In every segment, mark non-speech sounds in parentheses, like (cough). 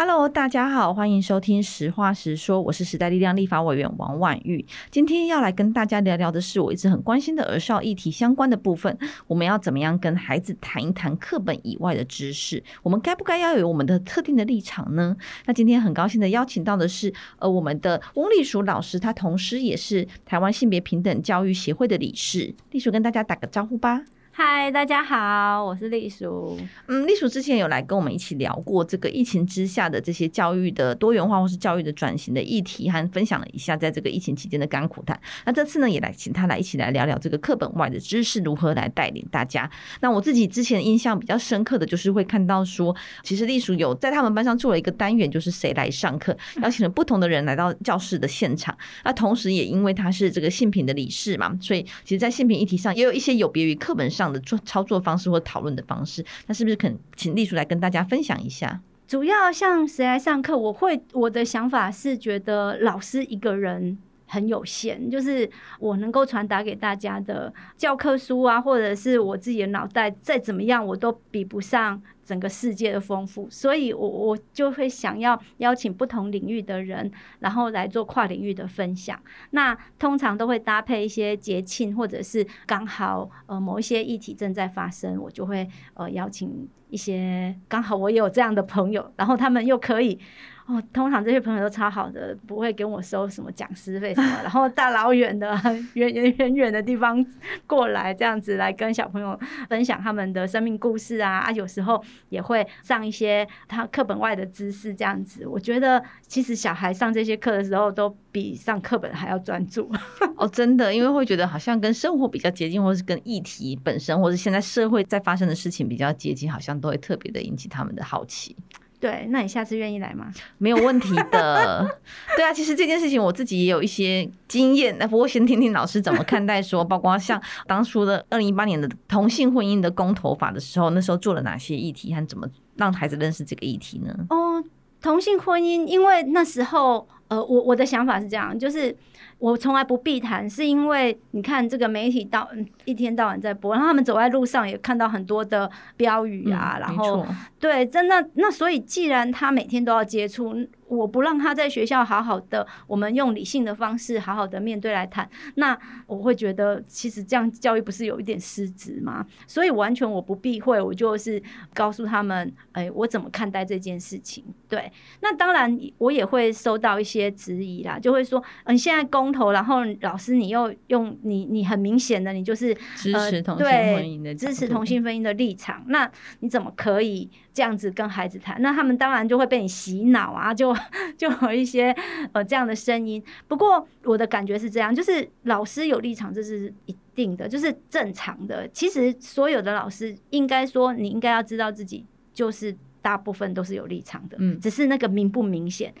Hello，大家好，欢迎收听实话实说，我是时代力量立法委员王婉玉。今天要来跟大家聊聊的是我一直很关心的儿少议题相关的部分。我们要怎么样跟孩子谈一谈课本以外的知识？我们该不该要有我们的特定的立场呢？那今天很高兴的邀请到的是，呃，我们的翁丽淑老师，她同时也是台湾性别平等教育协会的理事。丽淑跟大家打个招呼吧。嗨，大家好，我是丽淑。嗯，丽淑之前有来跟我们一起聊过这个疫情之下的这些教育的多元化或是教育的转型的议题，还分享了一下在这个疫情期间的甘苦谈。那这次呢，也来请他来一起来聊聊这个课本外的知识如何来带领大家。那我自己之前印象比较深刻的就是会看到说，其实丽淑有在他们班上做了一个单元，就是谁来上课，邀请了不同的人来到教室的现场。那同时也因为他是这个性平的理事嘛，所以其实，在性平议题上也有一些有别于课本上的做操作方式或讨论的方式，那是不是肯请丽淑来跟大家分享一下？主要像谁来上课，我会我的想法是觉得老师一个人很有限，就是我能够传达给大家的教科书啊，或者是我自己的脑袋再怎么样，我都比不上。整个世界的丰富，所以我我就会想要邀请不同领域的人，然后来做跨领域的分享。那通常都会搭配一些节庆，或者是刚好呃某一些议题正在发生，我就会呃邀请一些刚好我也有这样的朋友，然后他们又可以。哦，通常这些朋友都超好的，不会跟我收什么讲师费什么，然后大老远的 (laughs) 远远远远的地方过来，这样子来跟小朋友分享他们的生命故事啊啊，有时候也会上一些他课本外的知识，这样子。我觉得其实小孩上这些课的时候，都比上课本还要专注。(laughs) 哦，真的，因为会觉得好像跟生活比较接近，或是跟议题本身，或是现在社会在发生的事情比较接近，好像都会特别的引起他们的好奇。对，那你下次愿意来吗？没有问题的。(laughs) 对啊，其实这件事情我自己也有一些经验。那不过先听听老师怎么看待说，(laughs) 包括像当初的二零一八年的同性婚姻的公投法的时候，那时候做了哪些议题，和怎么让孩子认识这个议题呢？哦，同性婚姻，因为那时候，呃，我我的想法是这样，就是。我从来不避谈，是因为你看这个媒体到一天到晚在播，然后他们走在路上也看到很多的标语啊，嗯、然后对，真的那所以既然他每天都要接触。我不让他在学校好好的，我们用理性的方式好好的面对来谈，那我会觉得其实这样教育不是有一点失职吗？所以完全我不避讳，我就是告诉他们，哎，我怎么看待这件事情？对，那当然我也会收到一些质疑啦，就会说，嗯，现在公投，然后老师你又用你你很明显的你就是支持同性婚姻的，支持同性婚姻的立场，那你怎么可以？这样子跟孩子谈，那他们当然就会被你洗脑啊，就 (laughs) 就有一些呃这样的声音。不过我的感觉是这样，就是老师有立场，这是一定的，就是正常的。其实所有的老师应该说，你应该要知道自己就是大部分都是有立场的，嗯，只是那个明不明显。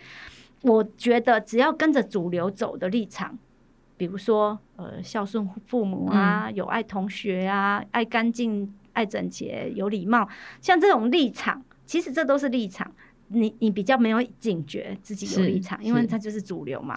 我觉得只要跟着主流走的立场，比如说呃孝顺父母啊，嗯、有爱同学啊，爱干净。爱整洁、有礼貌，像这种立场，其实这都是立场。你你比较没有警觉自己有立场，因为它就是主流嘛。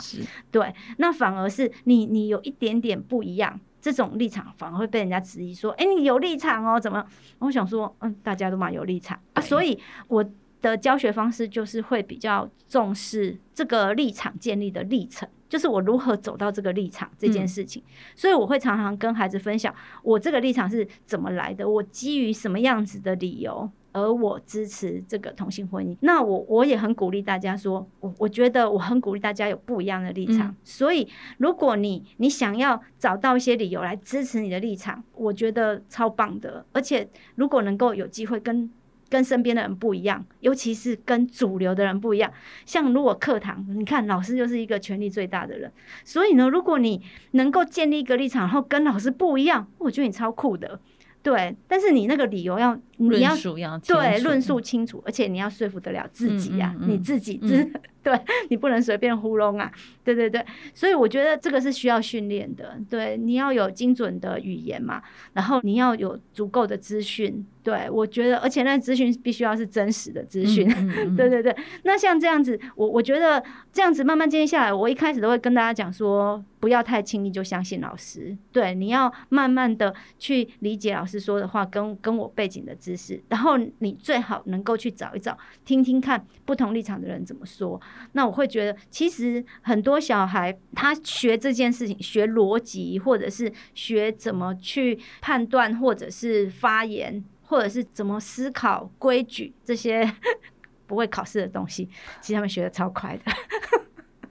对，那反而是你你有一点点不一样，这种立场反而会被人家质疑说：“哎、欸，你有立场哦，怎么？”我想说，嗯，大家都蛮有立场啊，所以我的教学方式就是会比较重视这个立场建立的历程。就是我如何走到这个立场这件事情，嗯，所以我会常常跟孩子分享我这个立场是怎么来的，我基于什么样子的理由，而我支持这个同性婚姻。那我我也很鼓励大家说，我我觉得我很鼓励大家有不一样的立场。嗯，所以如果你你想要找到一些理由来支持你的立场，我觉得超棒的。而且如果能够有机会跟跟身边的人不一样，尤其是跟主流的人不一样。像如果课堂，你看老师就是一个权力最大的人，所以呢，如果你能够建立一个立场，然后跟老师不一样，我觉得你超酷的。对，但是你那个理由要你要对论述清楚，而且你要说服得了自己呀、啊嗯嗯嗯，你自己自、嗯、(laughs) 对，你不能随便糊弄啊。对对对，所以我觉得这个是需要训练的。对，你要有精准的语言嘛，然后你要有足够的资讯。对，我觉得，而且那资讯必须要是真实的资讯。(laughs) 对对对，那像这样子，我我觉得这样子慢慢建立下来，我一开始都会跟大家讲说，不要太轻易就相信老师。对，你要慢慢的去理解老师说的话，跟跟我背景的知识，然后你最好能够去找一找，听听看不同立场的人怎么说。那我会觉得，其实很多小孩他学这件事情，学逻辑，或者是学怎么去判断，或者是发言。或者是怎么思考规矩这些 (laughs) 不会考试的东西，其实他们学的超快的。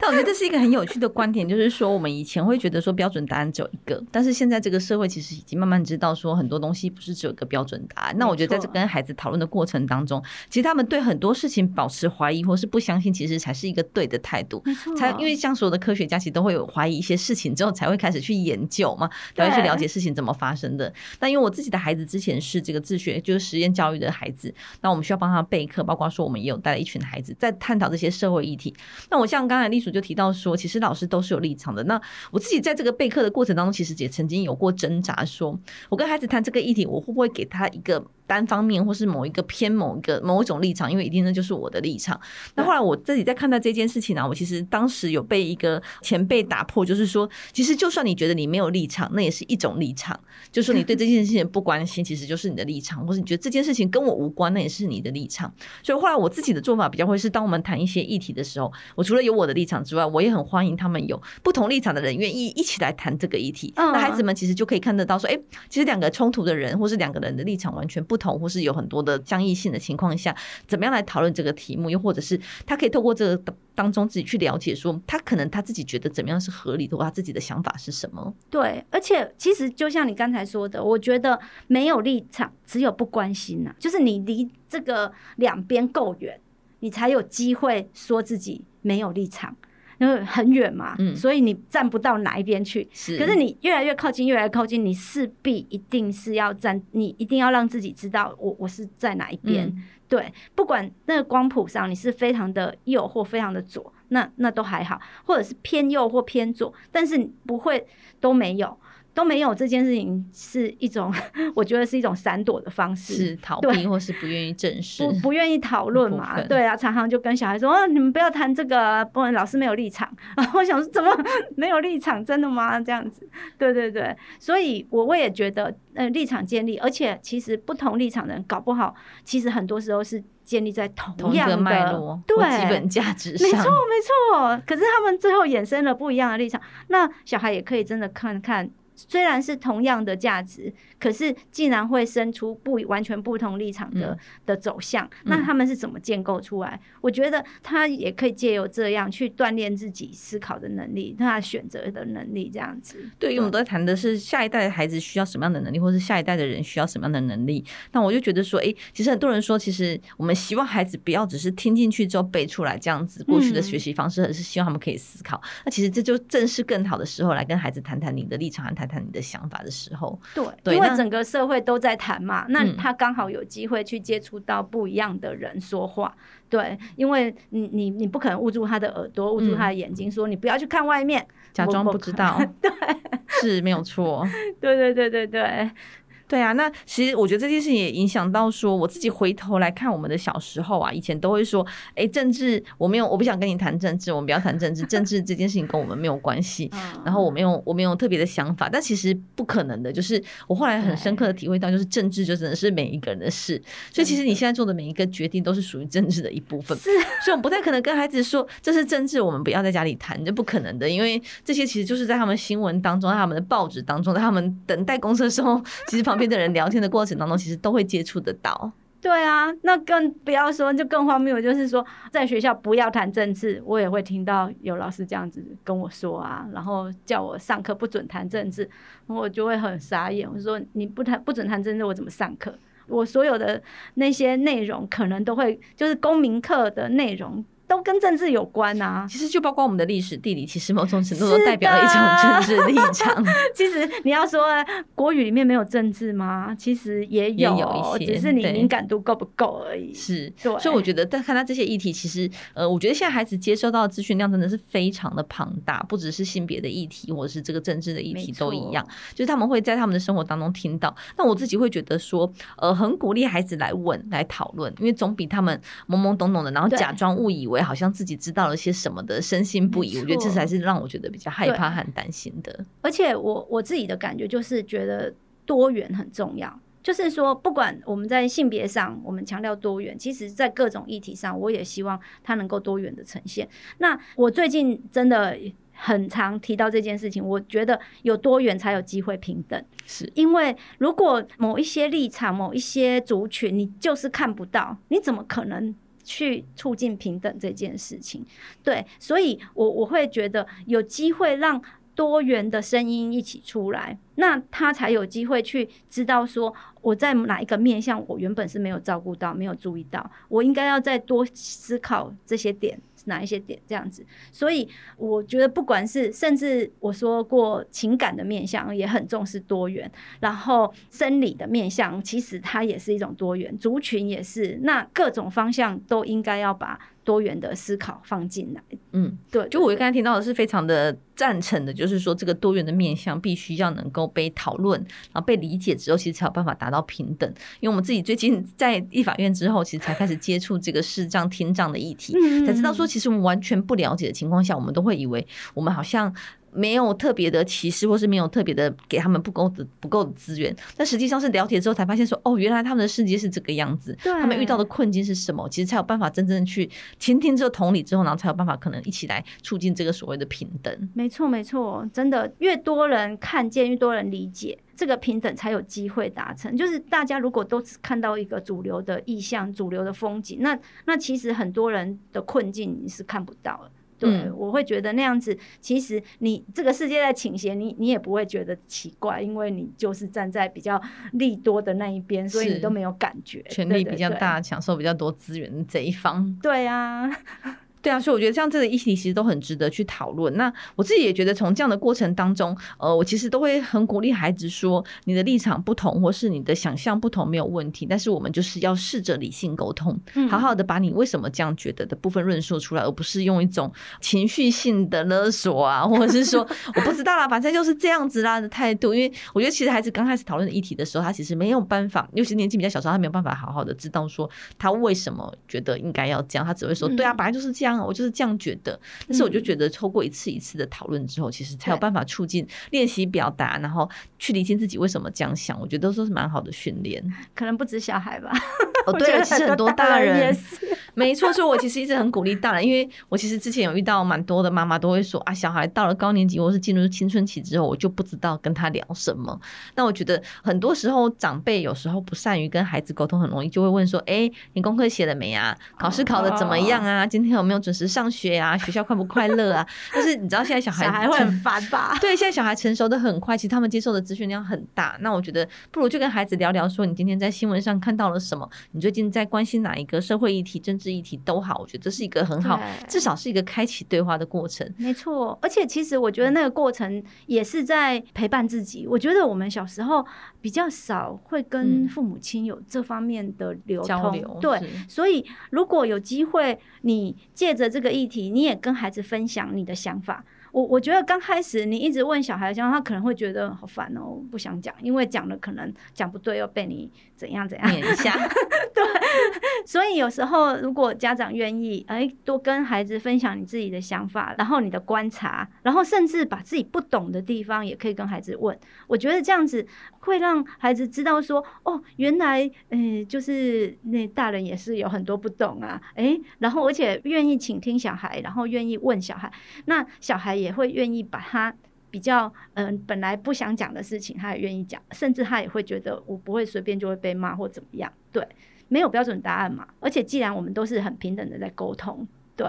但我觉得这是一个很有趣的观点，就是说我们以前会觉得说标准答案只有一个，但是现在这个社会其实已经慢慢知道说很多东西不是只有一个标准答案。那我觉得在这跟孩子讨论的过程当中，其实他们对很多事情保持怀疑或是不相信，其实才是一个对的态度。才因为像所有的科学家其实都会有怀疑一些事情之后才会开始去研究嘛，才会去了解事情怎么发生的。那因为我自己的孩子之前是这个自学就是实验教育的孩子，那我们需要帮他备课，包括说我们也有带了一群孩子在探讨这些社会议题。那我像刚才丽就提到说，其实老师都是有立场的。那我自己在这个备课的过程当中，其实也曾经有过挣扎，说我跟孩子谈这个议题，我会不会给他一个单方面，或是某一个偏某一个某一种立场？因为一定那就是我的立场。那后来我自己在看待这件事情呢、啊，我其实当时有被一个前辈打破，就是说，其实就算你觉得你没有立场，那也是一种立场。就是说你对这件事情不关心，其实就是你的立场，或是你觉得这件事情跟我无关，那也是你的立场。所以后来我自己的做法比较会是，当我们谈一些议题的时候，我除了有我的立场之外，我也很欢迎他们有不同立场的人愿意一起来谈这个议题。那孩子们其实就可以看得到说，哎，其实两个冲突的人，或是两个人的立场完全不同，或是有很多的相异性的情况下，怎么样来讨论这个题目？又或者是他可以透过这个当中自己去了解，说他可能他自己觉得怎么样是合理的，或他自己的想法是什么？对，而且其实就像你刚才说的，我觉得没有立场，只有不关心呐、就是你离这个两边够远，你才有机会说自己没有立场。因为很远嘛，嗯，所以你站不到哪一边去。是，可是你越来越靠近，越来越靠近，你势必一定是要站，你一定要让自己知道我我是在哪一边。嗯。对，不管那个光谱上你是非常的右或非常的左，那那都还好，或者是偏右或偏左，但是不会都没有。都没有这件事情是一种，(laughs) 我觉得是一种闪躲的方式，是逃避或是不愿意正视，不不愿意讨论嘛？对啊，常常就跟小孩说：“哦，你们不要谈这个，不然老师没有立场。”啊，(laughs) 我想说，怎么没有立场？真的吗？这样子？对对对，所以我我也觉得，呃，立场建立，而且其实不同立场的人搞不好，其实很多时候是建立在同样的脉络、对基本价值上。没错没错，可是他们最后衍生了不一样的立场，那小孩也可以真的看看。虽然是同样的价值，可是竟然会生出不完全不同立场的、嗯、的走向，那他们是怎么建构出来？嗯、我觉得他也可以借由这样去锻炼自己思考的能力，他选择的能力，这样子。对，因为我们都在谈的是下一代的孩子需要什么样的能力，或是下一代的人需要什么样的能力。那我就觉得说，哎、欸，其实很多人说，其实我们希望孩子不要只是听进去之后背出来这样子过去的学习方式，而是希望他们可以思考。那其实这就正是更好的时候来跟孩子谈谈你的立场，和谈。谈你的想法的时候，对，对，因为整个社会都在谈嘛，那他刚好有机会去接触到不一样的人说话，嗯、对，因为你你你不可能捂住他的耳朵，捂住他的眼睛，说你不要去看外面，假装不知道，(laughs) 对，是没有错，对对对对对。对啊，那其实我觉得这件事情也影响到说，我自己回头来看我们的小时候啊，以前都会说，哎，政治我没有，我不想跟你谈政治，我们不要谈政治，政治这件事情跟我们没有关系。然后我没有，我没有特别的想法，但其实不可能的，就是我后来很深刻的体会到，就是政治就真的是每一个人的事。所以其实你现在做的每一个决定都是属于政治的一部分。是，所以我们不太可能跟孩子说这是政治，我们不要在家里谈，这不可能的，因为这些其实就是在他们新闻当中，在他们的报纸当中，在他们等待公车的时候，其实旁边的人聊天的过程。当中，其实都会接触得到。对啊，那更不要说，就更荒谬，就是说，在学校不要谈政治，我也会听到有老师这样子跟我说啊，然后叫我上课不准谈政治，我就会很傻眼。我说你不谈不准谈政治，我怎么上课？我所有的那些内容可能都会，就是公民课的内容。都跟政治有关啊。其实就包括我们的历史、地理，其实某种程度都代表了一种政治立场。(laughs) 其实你要说国语里面没有政治吗？其实也有，也有一些，只是你敏感度够不够而已。是，对。所以我觉得，但看到这些议题，其实呃，我觉得现在孩子接收到的资讯量真的是非常的庞大，不只是性别的议题，或者是这个政治的议题都一样。就是他们会在他们的生活当中听到。那我自己会觉得说，呃，很鼓励孩子来问、来讨论，因为总比他们懵懵懂懂的，然后假装误以为好像自己知道了些什么的，深信不疑。我觉得这才是让我觉得比较害怕和担心的。而且我我自己的感觉就是觉得多元很重要，就是说不管我们在性别上，我们强调多元，其实在各种议题上，我也希望它能够多元的呈现。那我最近真的。很常提到这件事情，我觉得有多元才有机会平等，是因为如果某一些立场、某一些族群你就是看不到，你怎么可能去促进平等这件事情？对，所以我我会觉得有机会让多元的声音一起出来，那他才有机会去知道说我在哪一个面向我原本是没有照顾到、没有注意到，我应该要再多思考这些点。哪一些点这样子，所以我觉得不管是甚至我说过情感的面向也很重视多元，然后生理的面向其实它也是一种多元，族群也是，那各种方向都应该要把多元的思考放进来。嗯，对，就我刚才听到的是非常的赞成的，就是说这个多元的面向必须要能够被讨论，然后被理解之后，其实才有办法达到平等。因为我们自己最近在立法院之后，其实才开始接触这个视障听障的议题，才知道说。其实我们完全不了解的情况下，我们都会以为我们好像没有特别的歧视，或是没有特别的给他们不够的不够的资源。但实际上是了解之后才发现说，哦，原来他们的世界是这个样子，他们遇到的困境是什么？其实才有办法真正去倾听这个同理之后，然后才有办法可能一起来促进这个所谓的平等。没错，没错，真的越多人看见，越多人理解。这个平等才有机会达成。就是大家如果都只看到一个主流的意向、主流的风景，那那其实很多人的困境你是看不到的。对、嗯，我会觉得那样子，其实你这个世界在倾斜，你你也不会觉得奇怪，因为你就是站在比较利多的那一边，所以你都没有感觉，权力比较大，享受比较多资源这一方。对啊。(laughs) 对啊，所以我觉得像这个议题其实都很值得去讨论。那我自己也觉得，从这样的过程当中，呃，我其实都会很鼓励孩子说，你的立场不同，或是你的想象不同，没有问题。但是我们就是要试着理性沟通，好好的把你为什么这样觉得的部分论述出来，而不是用一种情绪性的勒索啊，或者是说我不知道啦，反正就是这样子啦的态度。因为我觉得其实孩子刚开始讨论议题的时候，他其实没有办法，尤其年纪比较小时候，他没有办法好好的知道说他为什么觉得应该要这样，他只会说对啊，本来就是这样。我就是这样觉得，但是我就觉得，透过一次一次的讨论之后，其实才有办法促进练习表达，然后去理清自己为什么这样想。我觉得都是蛮好的训练。可能不止小孩吧？哦，(laughs) 对了，其实很多大人也是。没错，所以我其实一直很鼓励大人，因为我其实之前有遇到蛮多的妈妈都会说啊，小孩到了高年级或是进入青春期之后，我就不知道跟他聊什么。那我觉得很多时候长辈有时候不善于跟孩子沟通，很容易就会问说：“哎，你功课写了没啊？考试考的怎么样啊？今天有没有准时上学啊？(laughs) 学校快不快乐啊？”但是你知道现在小孩小孩会很烦吧？(laughs) 对，现在小孩成熟的很快，其实他们接受的资讯量很大。那我觉得不如就跟孩子聊聊，说你今天在新闻上看到了什么？你最近在关心哪一个社会议题、政治议题都好。我觉得这是一个很好，至少是一个开启对话的过程。没错，而且其实我觉得那个过程也是在陪伴自己。我觉得我们小时候比较少会跟父母亲有这方面的流通，交流。对，所以如果有机会，你借着这个议题，你也跟孩子分享你的想法。我我觉得刚开始你一直问小孩，这样他可能会觉得好烦哦，不想讲，因为讲了可能讲不对，又被你怎样怎样一下。(laughs) 对，所以有时候如果家长愿意，哎，多跟孩子分享你自己的想法，然后你的观察，然后甚至把自己不懂的地方也可以跟孩子问。我觉得这样子会让孩子知道说，哦，原来，嗯，就是那大人也是有很多不懂啊，哎，然后而且愿意倾听小孩，然后愿意问小孩，那小孩。也会愿意把他比较嗯、本来不想讲的事情，他也愿意讲，甚至他也会觉得我不会随便就会被骂或怎么样。对，没有标准答案嘛。而且既然我们都是很平等的在沟通，对。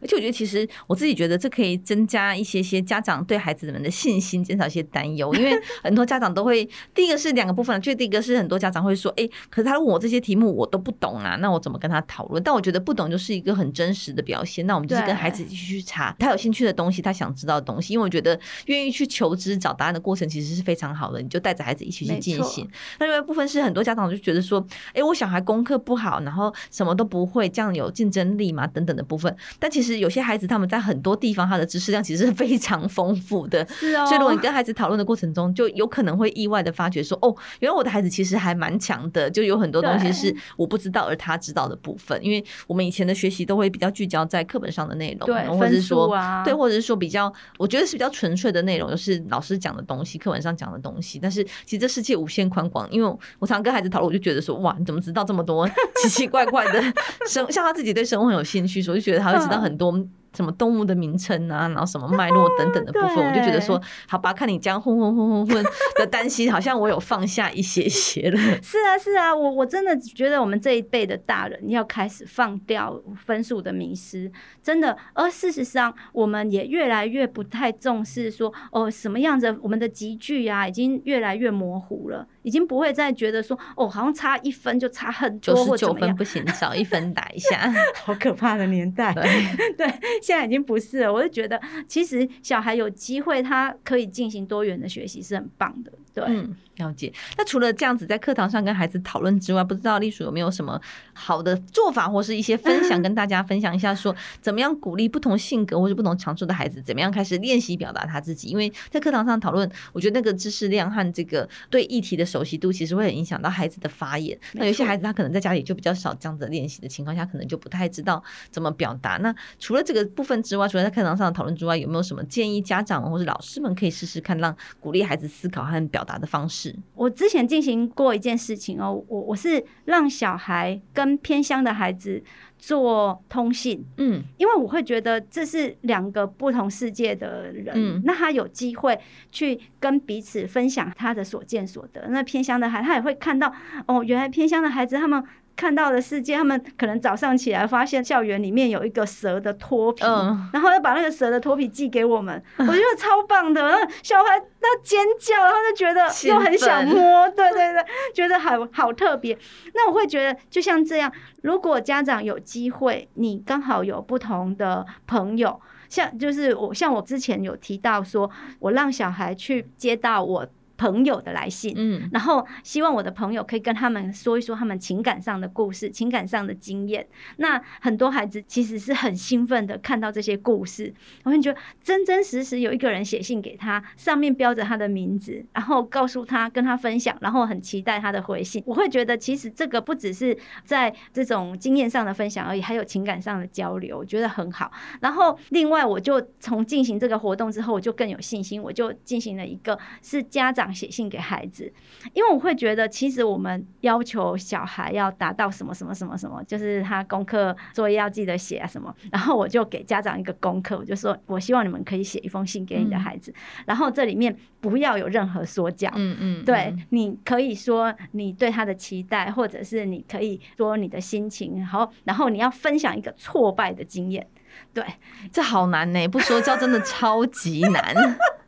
而且我觉得，其实我自己觉得这可以增加一些些家长对孩子们的信心，减少一些担忧。因为 (laughs) 很多家长都会，第一个是两个部分，就第一个是很多家长会说，哎，可是他问我这些题目，我都不懂啊，那我怎么跟他讨论？但我觉得不懂就是一个很真实的表现。那我们就是跟孩子一起去查他有兴趣的东西，他想知道的东西。因为我觉得愿意去求知、找答案的过程其实是非常好的。你就带着孩子一起去进行。那另外一部分是很多家长就觉得说，哎，我小孩功课不好，然后什么都不会，这样有竞争力吗？等等的部分。但其实有些孩子他们在很多地方他的知识量其实是非常丰富的。(laughs) 是哦。所以如果你跟孩子讨论的过程中，就有可能会意外的发觉说，哦，原来我的孩子其实还蛮强的，就有很多东西是我不知道而他知道的部分。因为我们以前的学习都会比较聚焦在课本上的内容，对，或者是说，啊、对，或者是说比较，我觉得是比较纯粹的内容，就是老师讲的东西，课本上讲的东西。但是其实这世界无限宽广，因为我常跟孩子讨论，我就觉得说，哇，你怎么知道这么多 (laughs) 奇奇怪怪的生？像他自己对生活很有兴趣，所以就觉得他会知道很多。什么动物的名称啊，然后什么脉络等等的部分，我就觉得说，好吧，看你这样混混混混混的担心，好像我有放下一些些了。(laughs) 是啊，是啊，我我真的觉得我们这一辈的大人要开始放掉分数的迷失，真的。而事实上，我们也越来越不太重视说，哦，什么样子，我们的集聚啊，已经越来越模糊了。已经不会再觉得说哦，好像差一分就差很多，九十九分不行，少一分打一下，(laughs) 好可怕的年代。对 (laughs) 对，现在已经不是了。我就觉得，其实小孩有机会，他可以进行多元的学习，是很棒的。对。嗯了解。那除了这样子在课堂上跟孩子讨论之外，不知道隶属有没有什么好的做法，或是一些分享 (laughs) 跟大家分享一下，说怎么样鼓励不同性格或者不同长处的孩子，怎么样开始练习表达他自己？因为在课堂上讨论，我觉得那个知识量和这个对议题的熟悉度，其实会很影响到孩子的发言。那有些孩子他可能在家里就比较少这样子练习的情况下，可能就不太知道怎么表达。那除了这个部分之外，除了在课堂上的讨论之外，有没有什么建议家长或是老师们可以试试看，让鼓励孩子思考和表达的方式？我之前进行过一件事情哦，我我是让小孩跟偏乡的孩子做通信，嗯，因为我会觉得这是两个不同世界的人，嗯，那他有机会去跟彼此分享他的所见所得。那偏乡的孩子他也会看到，哦，原来偏乡的孩子他们。看到的世界，他们可能早上起来发现校园里面有一个蛇的脱皮，嗯、然后要把那个蛇的脱皮寄给我们，(laughs) 我觉得超棒的。小孩那尖叫，他就觉得又很想摸，对对对，觉得好好特别。那我会觉得，就像这样，如果家长有机会，你刚好有不同的朋友，像就是我，像我之前有提到说，我让小孩去接到我。朋友的来信，嗯，然后希望我的朋友可以跟他们说一说他们情感上的故事、情感上的经验。那很多孩子其实是很兴奋的看到这些故事，我会觉得真真实实有一个人写信给他，上面标着他的名字，然后告诉他跟他分享，然后很期待他的回信。我会觉得其实这个不只是在这种经验上的分享而已，还有情感上的交流，我觉得很好。然后另外，我就从进行这个活动之后，我就更有信心，我就进行了一个是家长。写信给孩子，因为我会觉得，其实我们要求小孩要达到什么什么什么什么，就是他功课作业要记得写啊什么。然后我就给家长一个功课，我就说，我希望你们可以写一封信给你的孩子，嗯、然后这里面不要有任何说教，嗯嗯，对，你可以说你对他的期待，或者是你可以说你的心情，然后然后你要分享一个挫败的经验，对，这好难呢，不说教真的超级难。(laughs)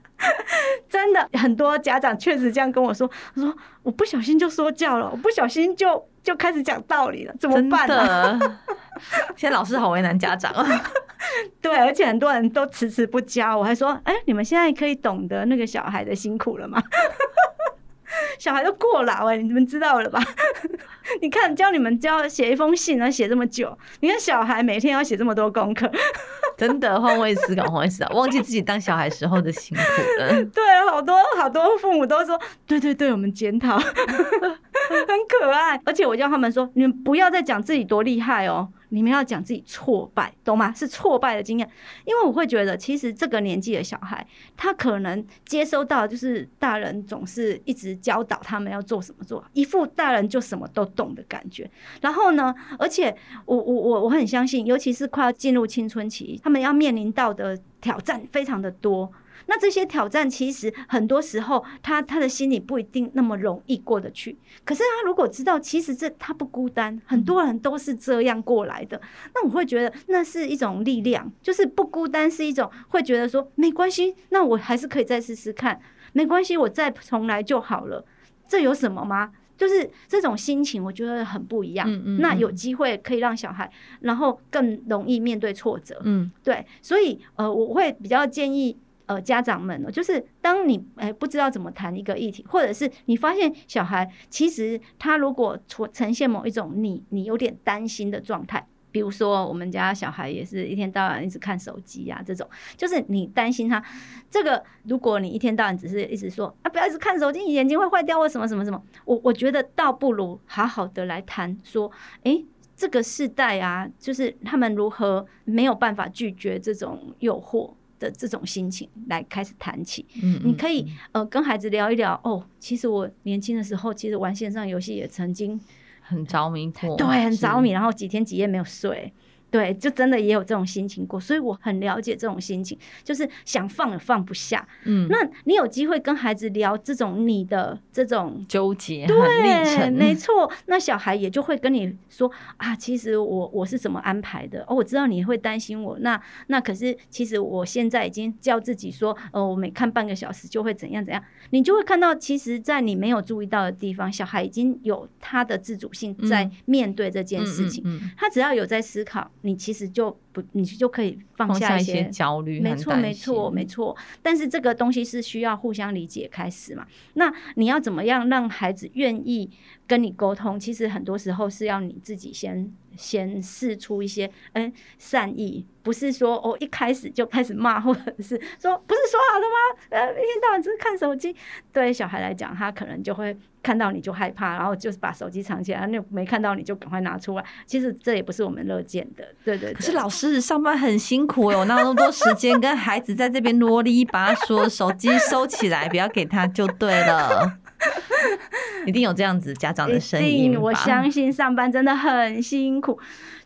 真的很多家长确实这样跟我说，他说我不小心就说教了，我不小心就就开始讲道理了，怎么办呢？(laughs) 现在老师好为难家长啊。(laughs) 对，而且很多人都迟迟不教，我还说，哎，你们现在可以懂得那个小孩的辛苦了吗？(laughs) 小孩都过劳哎，你们知道了吧？(laughs) 你看教你们教写一封信，然后写这么久，你看小孩每天要写这么多功课，(laughs) 真的换位思考，换位思考，忘记自己当小孩时候的辛苦了。(laughs) 对，好多好多父母都说，对对对，我们检讨，很可爱。而且我叫他们说，你们不要再讲自己多厉害哦。你们要讲自己挫败，懂吗？是挫败的经验，因为我会觉得，其实这个年纪的小孩，他可能接收到就是大人总是一直教导他们要做什么做，一副大人就什么都懂的感觉。然后呢，而且我我我我很相信，尤其是快要进入青春期，他们要面临到的挑战非常的多。那这些挑战其实很多时候他他的心里不一定那么容易过得去。可是他如果知道，其实这他不孤单，很多人都是这样过来的。那我会觉得那是一种力量，就是不孤单是一种会觉得说没关系，那我还是可以再试试看，没关系，我再重来就好了。这有什么吗？就是这种心情，我觉得很不一样。嗯嗯嗯，那有机会可以让小孩，然后更容易面对挫折。嗯，对，所以呃，我会比较建议呃家长们，就是当你哎不知道怎么谈一个议题，或者是你发现小孩其实他如果呈现某一种你你有点担心的状态。比如说，我们家小孩也是一天到晚一直看手机啊，这种就是你担心他这个。如果你一天到晚只是一直说啊，不要一直看手机，你眼睛会坏掉或什么什么什么，我我觉得倒不如好好的来谈说，诶，这个世代啊，就是他们如何没有办法拒绝这种诱惑的这种心情来开始谈起。嗯，你可以呃跟孩子聊一聊哦，其实我年轻的时候，其实玩线上游戏也曾经。很着迷过，对，很着迷，然后几天几夜没有睡。对，就真的也有这种心情过，所以我很了解这种心情，就是想放也放不下。嗯，那你有机会跟孩子聊这种你的这种纠结，对，没错。那小孩也就会跟你说啊，其实我我是怎么安排的哦，我知道你会担心我。那那可是其实我现在已经叫自己说，呃，我每看半个小时就会怎样怎样。你就会看到，其实，在你没有注意到的地方，小孩已经有他的自主性在面对这件事情。嗯嗯嗯嗯、他只要有在思考。你其实就不，你就可以放下一些，焦虑，没错，没错，没错。但是这个东西是需要互相理解开始嘛？那你要怎么样让孩子愿意跟你沟通？其实很多时候是要你自己先。先试出一些嗯、善意，不是说哦一开始就开始骂，或者是说不是说好的吗？呃，一天到晚只是看手机，对小孩来讲，他可能就会看到你就害怕，然后就是把手机藏起来，那没看到你就赶快拿出来。其实这也不是我们乐见的，对对。可是老师上班很辛苦，有那么多时间跟孩子在这边啰里吧嗦，手机收起来，不要给他就对了。(laughs) 一定有这样子家长的声音，我相信上班真的很辛苦，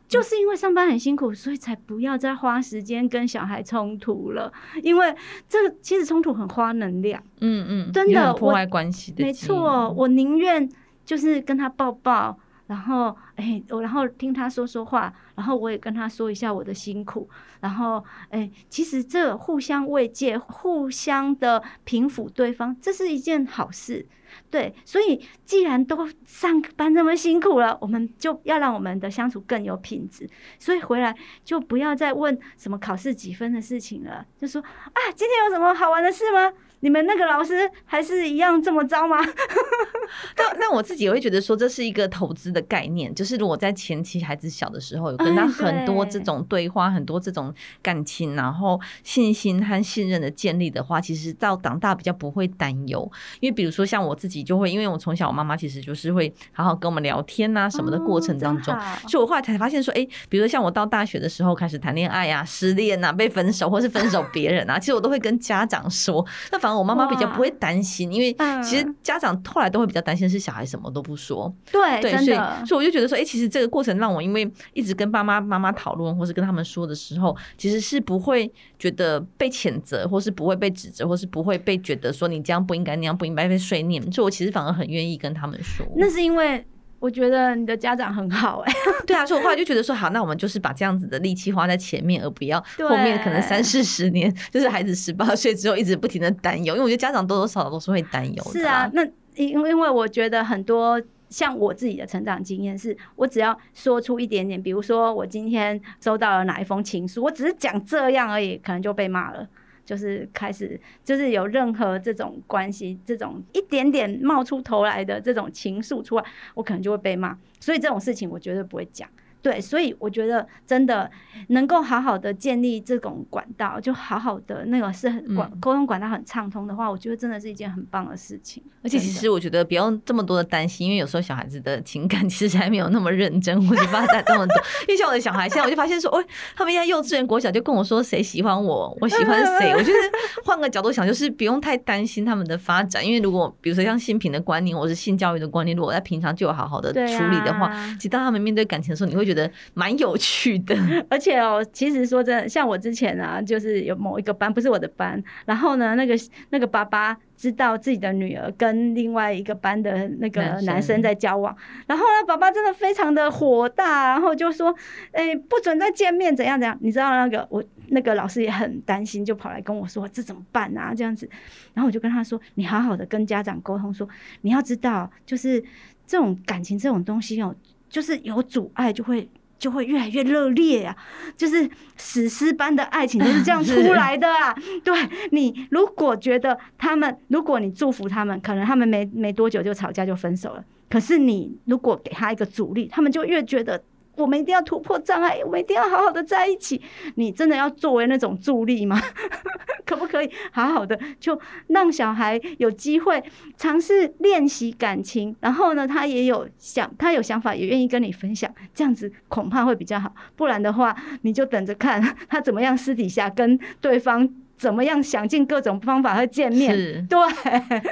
就是因为上班很辛苦，所以才不要再花时间跟小孩冲突了。因为这个其实冲突很花能量，嗯嗯，真的破坏关系的。没错，我宁愿就是跟他抱抱，然后哎，我然后听他说说话，然后我也跟他说一下我的辛苦，然后哎，其实这互相慰藉、互相的平抚对方，这是一件好事。对，所以既然都上班这么辛苦了，我们就要让我们的相处更有品质。所以回来就不要再问什么考试几分的事情了，就说啊，今天有什么好玩的事吗？你们那个老师还是一样这么糟吗？(laughs) 但那我自己也会觉得说，这是一个投资的概念，就是如果在前期孩子小的时候有跟他很多这种对话，很多这种感情，然后信心和信任的建立的话，其实到长大比较不会担忧。因为比如说像我自己就会，因为我从小我妈妈其实就是会好好跟我们聊天啊什么的过程当中，所以我后来才发现说，哎，比如说像我到大学的时候开始谈恋爱啊、失恋啊、被分手或是分手别人啊，其实我都会跟家长说，那。我妈妈比较不会担心，因为其实家长后来都会比较担心是小孩什么都不说。对，对，所以所以我就觉得说，哎，其实这个过程让我因为一直跟爸妈妈妈讨论，或是跟他们说的时候，其实是不会觉得被谴责，或是不会被指责，或是不会被觉得说你这样不应该，那样不应该被碎念。所以我其实反而很愿意跟他们说。那是因为。我觉得你的家长很好哎、欸，(laughs) 对啊，所以我后来就觉得说好，那我们就是把这样子的力气花在前面，而不要后面可能三四十年，就是孩子十八岁之后一直不停的担忧，因为我觉得家长多多少少都是会担忧的。是啊，那因因为我觉得很多像我自己的成长经验是，我只要说出一点点，比如说我今天收到了哪一封情书，我只是讲这样而已，可能就被骂了。就是开始，就是有任何这种关系，这种一点点冒出头来的这种情愫出来，我可能就会被骂，所以这种事情我绝对不会讲。对，所以我觉得真的能够好好的建立这种管道，就好好的那个是很管沟通管道很畅通的话，我觉得真的是一件很棒的事情。而且其实我觉得不用这么多的担心，因为有时候小孩子的情感其实还没有那么认真，或者发展这么多。因为像我的小孩，现在我就发现说，哦，他们现在幼稚园、国小就跟我说谁喜欢我，我喜欢谁。我觉得换个角度想，就是不用太担心他们的发展，因为如果比如说像性平的观念，或是性教育的观念，如果在平常就有好好的处理的话，其实当他们面对感情的时候，你会觉得。得蛮有趣的。(laughs) 而且哦，其实说真的，像我之前啊，就是有某一个班，不是我的班，然后呢，那个那个爸爸。知道自己的女儿跟另外一个班的那个男生在交往，然后呢，爸爸真的非常的火大，然后就说：“哎、欸，不准再见面，怎样怎样？”你知道那个我那个老师也很担心，就跑来跟我说：“这怎么办啊？”这样子，然后我就跟他说：“你好好的跟家长沟通，说你要知道，就是这种感情这种东西哦，就是有阻碍就会。”就会越来越热烈啊！就是史诗般的爱情就是这样出来的啊！(laughs) 对，你如果觉得他们，如果你祝福他们，可能他们没没多久就吵架就分手了。可是你如果给他一个阻力，他们就越觉得。我们一定要突破障碍，我们一定要好好的在一起。你真的要作为那种助力吗？(laughs) 可不可以好好的就让小孩有机会尝试练习感情，然后呢，他也有想，他有想法，也愿意跟你分享，这样子恐怕会比较好。不然的话，你就等着看他怎么样私底下跟对方。怎么样想尽各种方法和见面，对，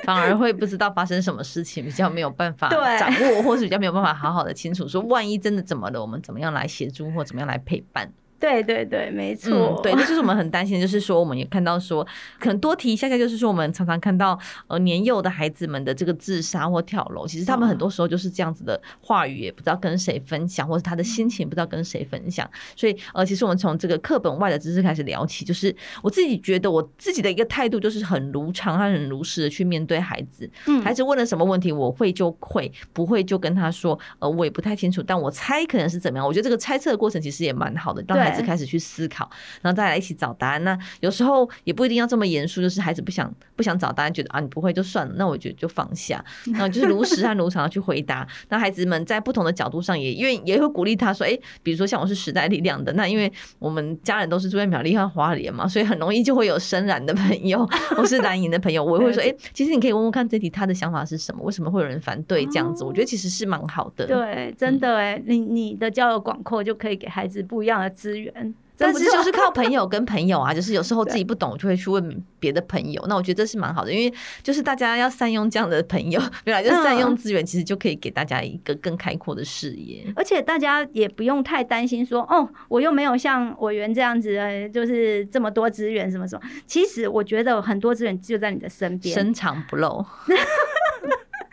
反而会不知道发生什么事情，比较没有办法掌握，或是比较没有办法好好的清楚，说万一真的怎么了，我们怎么样来协助或怎么样来陪伴。对对对，没错、嗯。对，这就是我们很担心，就是说，我们也看到说，可能多提一下下，就是说，我们常常看到呃年幼的孩子们的这个自杀或跳楼，其实他们很多时候就是这样子的话语，也不知道跟谁分享，或者他的心情不知道跟谁分享。所以呃，其实我们从这个课本外的知识开始聊起，就是我自己觉得我自己的一个态度，就是很如常、很如实的去面对孩子。嗯，孩子问了什么问题，我会就会，不会就跟他说，呃，我也不太清楚，但我猜可能是怎么样。我觉得这个猜测的过程其实也蛮好的，让孩子开始去思考。然后再来一起找答案。那有时候也不一定要这么严肃，就是孩子不想不想找答案，觉得啊你不会就算了。那我觉得就放下，(laughs) 然后就是如实和如常的去回答。那孩子们在不同的角度上也愿意也会鼓励他说，哎，比如说像我是时代力量的，那因为我们家人都是住在苗栗和花莲嘛，所以很容易就会有深蓝的朋友或是蓝营的朋友，我也会说，哎，其实你可以问问看这题他的想法是什么，为什么会有人反对这样子？我觉得其实是蛮好的。对，真的哎，你你的交友广阔就可以给孩子不一样的资源。(laughs) 但是就是 (laughs) 靠朋友跟朋友啊，就是有时候自己不懂，就会去问别的朋友。那我觉得这是蛮好的，因为就是大家要善用这样的朋友，对吧？就是善用资源，其实就可以给大家一个更开阔的视野。而且大家也不用太担心说，哦，我又没有像委员这样子，就是这么多资源什么什么。其实我觉得很多资源就在你的身边，深藏不露。(laughs)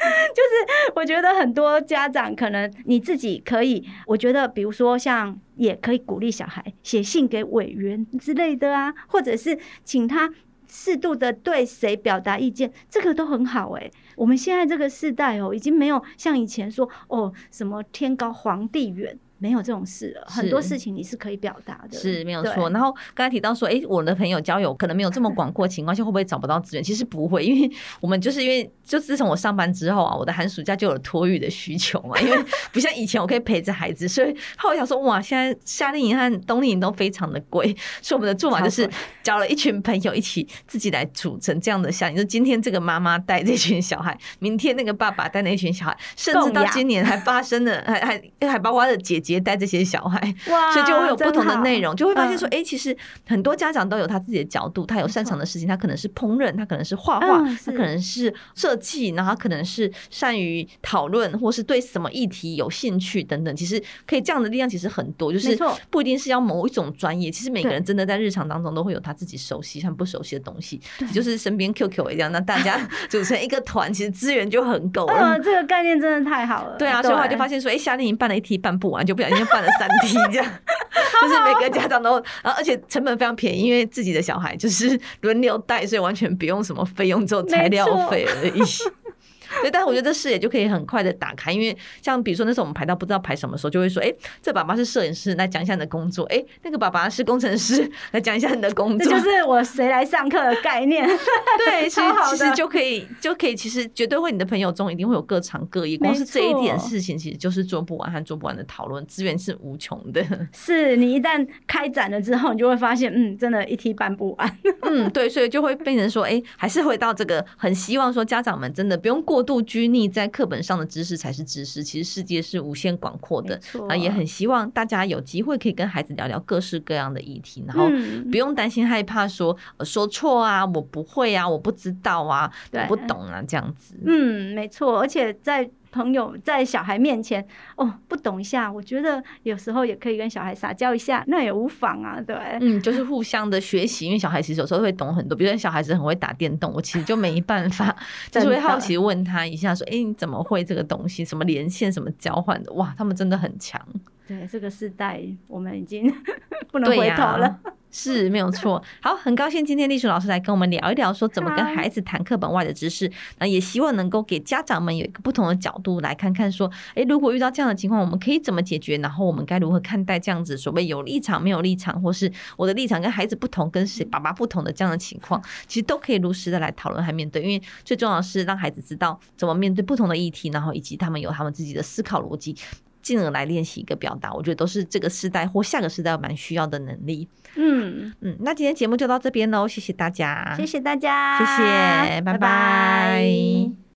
(laughs) 就是我觉得很多家长可能你自己可以，我觉得比如说像也可以鼓励小孩写信给委员之类的啊，或者是请他适度的对谁表达意见，这个都很好哎。我们现在这个时代哦，已经没有像以前说哦什么天高皇帝远。没有这种事了，很多事情你是可以表达的，是没有错。然后刚才提到说，哎，我的朋友交友可能没有这么广阔情况下，会不会找不到资源？其实不会，因为我们就是因为就自从我上班之后啊，我的寒暑假就有托育的需求嘛。因为不像以前我可以陪着孩子，所以后来想说，哇，现在夏令营和冬令营都非常的贵，所以我们的做法就是交 (laughs) 了一群朋友一起自己来组成这样的夏令营。就今天这个妈妈带这群小孩，明天那个爸爸带那群小孩，甚至到今年还发生了，还还还包括他的姐姐姐。带这些小孩，(laughs) 所以就会有不同的内容，就会发现说，哎，其实很多家长都有他自己的角度，他有擅长的事情，他可能是烹饪，他可能是画画，他可能是设计，然后他可能是善于讨论，或是对什么议题有兴趣等等。其实可以这样的力量其实很多，就是不一定是要某一种专业。其实每个人真的在日常当中都会有他自己熟悉和不熟悉的东西，就是身边 QQ 一样，那大家组成一个团，其实资源就很够了。(laughs) 这个概念真的太好了。对啊，所以后来就发现说，哎，夏令营办了一梯办不完，就不小心办了三梯，这样 (laughs) 就是每个家长都，然后而且成本非常便宜，因为自己的小孩就是轮流带，所以完全不用什么费用，只有材料费而已。对，但是我觉得这视野就可以很快的打开，因为像比如说那时候我们排到不知道排什么时候，就会说，哎，这爸爸是摄影师，来讲一下你的工作；哎，那个爸爸是工程师，来讲一下你的工作。这就是我谁来上课的概念。对，(laughs) 其实其实就可以就可以，其实绝对会你的朋友中一定会有各长各业，光是这一点事情，其实就是做不完和做不完的讨论，资源是无穷的。(laughs) 是你一旦开展了之后，你就会发现，嗯，真的，一梯办不完。嗯，对，所以就会变成说，哎，还是回到这个，很希望说家长们真的不用过。过度拘泥在课本上的知识才是知识，其实世界是无限广阔的啊！也很希望大家有机会可以跟孩子聊聊各式各样的议题，然后不用担心害怕说说错啊，我不会啊，我不知道啊，我不懂啊，这样子。嗯，没错，而且在。朋友在小孩面前哦不懂一下，我觉得有时候也可以跟小孩撒娇一下，那也无妨啊，对。嗯，就是互相的学习，因为小孩其实有时候会懂很多，比如说小孩子很会打电动，我其实就没办法，(laughs) 就是会好奇问他一下，说，哎、欸，你怎么会这个东西？什么连线，什么交换的？哇，他们真的很强。对，这个时代我们已经 (laughs) 不能回头了。(laughs) 是没有错，好，很高兴今天丽淑老师来跟我们聊一聊，说怎么跟孩子谈课本外的知识，那也希望能够给家长们有一个不同的角度来看看，说，诶，如果遇到这样的情况，我们可以怎么解决？然后我们该如何看待这样子所谓有立场没有立场，或是我的立场跟孩子不同，跟谁爸爸不同的这样的情况，其实都可以如实的来讨论和面对，因为最重要的是让孩子知道怎么面对不同的议题，然后以及他们有他们自己的思考逻辑。进而来练习一个表达，我觉得都是这个时代或下个时代蛮需要的能力。嗯嗯，那今天节目就到这边喽，谢谢大家，谢谢大家，谢谢，拜拜。拜拜。